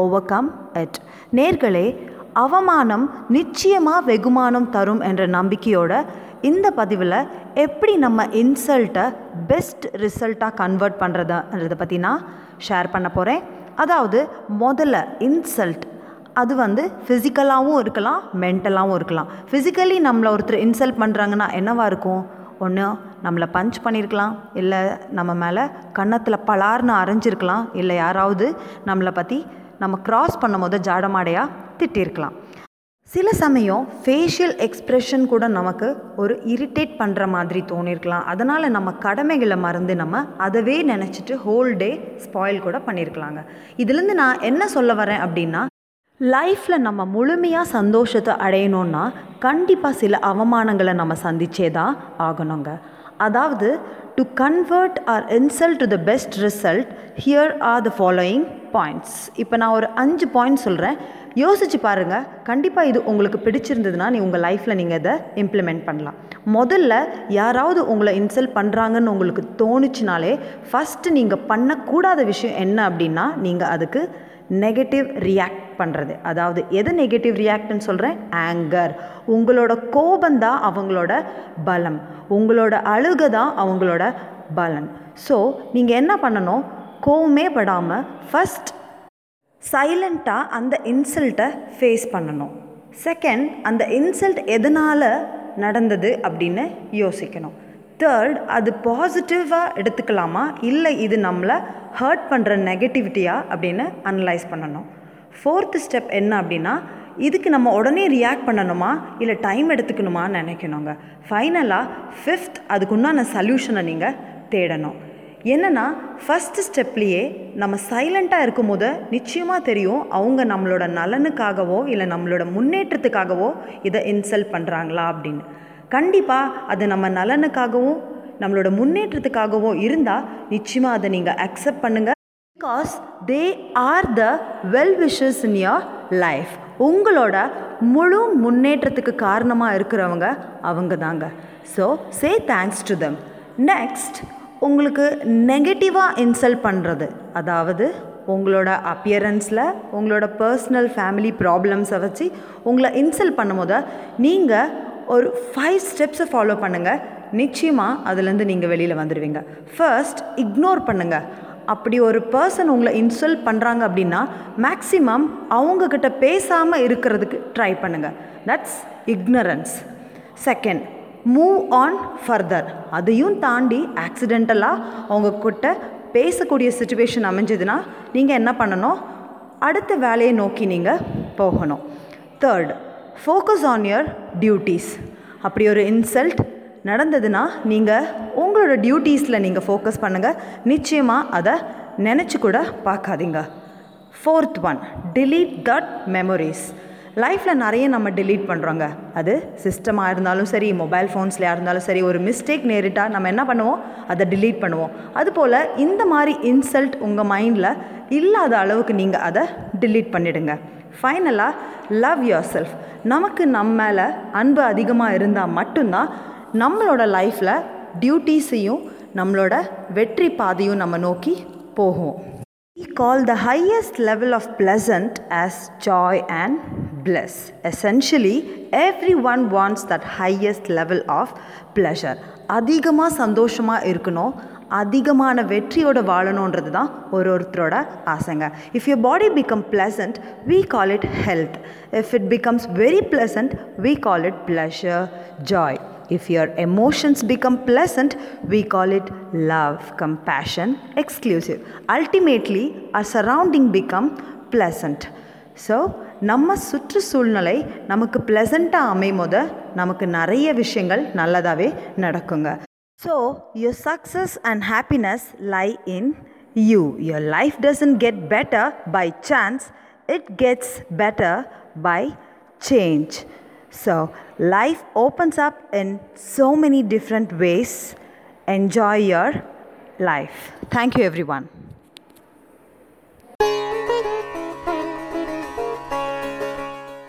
overcome it நேர்களே அவமானம் நிச்சயமாக வெகுமானம் தரும் என்ற நம்பிக்கையோட இந்த பதிவில் எப்படி நம்ம இன்சல்ட்டை பெஸ்ட் ரிசல்ட்டாக கன்வெர்ட் பண்ணுறதுன்றதை பற்றி நான் ஷேர் பண்ண போகிறேன் அதாவது முதல்ல இன்சல்ட். அது வந்து ஃபிசிக்கலாகவும் இருக்கலாம் மென்டலாகவும் இருக்கலாம். ஃபிசிக்கலி நம்மளை ஒருத்தர் இன்சல்ட் பண்ணுறாங்கன்னா என்னவாக இருக்கும்? ஒன்று நம்மளை பஞ்ச் பண்ணியிருக்கலாம் இல்லை நம்ம மேலே கன்னத்தில் பலார்னு அரைஞ்சிருக்கலாம் இல்லை யாராவது நம்மளை பற்றி நம்ம க்ராஸ் பண்ணும் போது ஜாடமாடையாக திட்டிருக்கலாம். சில சமயம் ஃபேஷியல் எக்ஸ்ப்ரெஷன் கூட நமக்கு ஒரு இரிட்டேட் பண்ணுற மாதிரி தோணியிருக்கலாம் அதனால் நம்ம கடமைகளை மறந்து நம்ம அதவே நினச்சிட்டு ஹோல் டே ஸ்பாயில் கூட பண்ணியிருக்கலாங்க இதுலேருந்து நான் என்ன சொல்ல வரேன் அப்படின்னா லைஃப்பில் நம்ம முழுமையாக சந்தோஷத்தை அடையணும்னா கண்டிப்பாக சில அவமானங்களை நம்ம சந்திச்சே தான் ஆகணுங்க. அதாவது to convert our insult to the best result here are the following points இப்போ நான் ஒரு அஞ்சு பாயிண்ட் சொல்கிறேன் யோசிச்சு பாருங்கள் கண்டிப்பாக இது உங்களுக்கு பிடிச்சிருந்ததுன்னா நீ உங்கள் லைஃப்பில் நீங்கள் இதை இம்ப்ளிமெண்ட் பண்ணலாம். முதல்ல யாராவது உங்களை இன்சல்ட் பண்ணுறாங்கன்னு உங்களுக்கு தோணுச்சுனாலே ஃபஸ்ட்டு நீங்கள் பண்ணக்கூடாத விஷயம் என்ன அப்படின்னா நீங்கள் அதுக்கு நெகட்டிவ் ரியாக்ட் பண்ணுறது அதாவது எது நெகட்டிவ் ரியாக்ட்னு சொல்கிறேன் ஆங்கர் உங்களோட கோபந்தான் அவங்களோட பலம். உங்களோட அழுகை தான் அவங்களோட பலன். ஸோ நீங்கள் என்ன பண்ணணும்? கோவமே படாமல் ஃபஸ்ட் சைலண்ட்டாக அந்த இன்சல்ட்டை ஃபேஸ் பண்ணணும். செகண்ட் அந்த இன்சல்ட் எதனால் நடந்தது அப்படின்னு யோசிக்கணும். தேர்ட் அது பாசிட்டிவாக எடுத்துக்கலாமா? இல்லை இது நம்மளை ஹர்ட் பண்ணுற நெகட்டிவிட்டியா அப்படின்னு அனலைஸ் பண்ணணும். ஃபோர்த்து ஸ்டெப் என்ன அப்படின்னா இதுக்கு நம்ம உடனே ரியாக்ட் பண்ணணுமா? இல்லை டைம் எடுத்துக்கணுமான்னு நினைக்கணுங்க. ஃபைனலாக ஃபிஃப்த் அதுக்கு உண்டான சல்யூஷனை நீங்கள் தேடணும். என்னென்னா ஃபஸ்ட்டு ஸ்டெப்லேயே நம்ம சைலண்ட்டாக இருக்கும் போது நிச்சயமாக தெரியும் அவங்க நம்மளோட நலனுக்காகவோ இல்லை நம்மளோட முன்னேற்றத்துக்காகவோ இதை இன்சல்ட் பண்ணுறாங்களா அப்படின்னு. கண்டிப்பாக அது நம்ம நலனுக்காகவும் நம்மளோட முன்னேற்றத்துக்காகவும் இருந்தால் நிச்சயமாக அதை நீங்கள் அக்செப்ட் பண்ணுங்கள் because they are the well wishes in your life உங்களோட முழு முன்னேற்றத்துக்கு காரணமாக இருக்கிறவங்க அவங்க தாங்க so say thanks to them next உங்களுக்கு நெகட்டிவாக இன்சல்ட் பண்ணுறது அதாவது உங்களோட அப்பியரன்ஸில் உங்களோட பர்சனல் ஃபேமிலி ப்ராப்ளம்ஸை வச்சு உங்களை இன்சல்ட் பண்ணும்போது நீங்கள் ஒரு ஃபைவ் ஸ்டெப்ஸை ஃபாலோ பண்ணுங்கள் நிச்சயமாக அதுலேருந்து நீங்கள் வெளியில் வந்துடுவீங்க ஃபர்ஸ்ட் இக்னோர் பண்ணுங்கள் அப்படி ஒரு பர்சன் உங்களை இன்சல்ட் பண்ணுறாங்க அப்படின்னா மேக்ஸிமம் அவங்கக்கிட்ட பேசாமல் இருக்கிறதுக்கு ட்ரை பண்ணுங்கள் that's ignorance second move on further அதையும் தாண்டி ஆக்சிடெண்டலாக அவங்கக்கிட்ட பேசக்கூடிய சுச்சுவேஷன் அமைஞ்சதுன்னா நீங்கள் என்ன பண்ணணும்? அடுத்த வேலையை நோக்கி நீங்கள் போகணும். Third focus on your duties அப்படி ஒரு இன்சல்ட் நடந்ததுன்னா நீங்கள் உங்களோட டியூட்டீஸில் நீங்கள் ஃபோக்கஸ் பண்ணுங்கள் நிச்சயமாக அதை நினச்சி கூட பார்க்காதீங்க. Fourth one delete that memories லைஃப்பில் நிறைய நம்ம டிலீட் பண்ணுறோங்க அது சிஸ்டமாக இருந்தாலும் சரி மொபைல் ஃபோன்ஸ்லையாக இருந்தாலும் சரி ஒரு மிஸ்டேக் நேரிட்டால் நம்ம என்ன பண்ணுவோம்? அதை டிலீட் பண்ணுவோம். அதுபோல் இந்த மாதிரி இன்சல்ட் உங்கள் மைண்டில் இல்லாத அளவுக்கு நீங்கள் அதை டிலீட் பண்ணிவிடுங்க ஃபைனலாக லவ் யுவர் செல்ஃப் நமக்கு நம்ம மேலே அன்பு அதிகமாக இருந்தால் மட்டும்தான் நம்மளோட லைஃப்பில் டியூட்டீஸையும் நம்மளோட வெற்றி பாதையும் நம்ம நோக்கி போகும் We call the highest level of pleasant as joy and bliss. Essentially, everyone wants that highest level of pleasure. அதிகமாக சந்தோஷமாக இருக்கணும் அதிகமான வெற்றியோட வாழணுன்றது தான் ஒரு ஒருத்தரோட ஆசைங்க. If your body become pleasant we call it health if it becomes very pleasant we call it pleasure joy if your emotions become pleasant we call it love compassion exclusive ultimately our surrounding become pleasant so நம்ம சுற்றுச்சூழ்நிலை நமக்கு ப்ளசண்ட்டாக அமையும் போது நமக்கு நிறைய விஷயங்கள் நல்லதாகவே நடக்குங்க. So your success and happiness lie in you. Your life doesn't get better by chance, it gets better by change. So, life opens up in so many different ways. Enjoy your life. Thank you, everyone.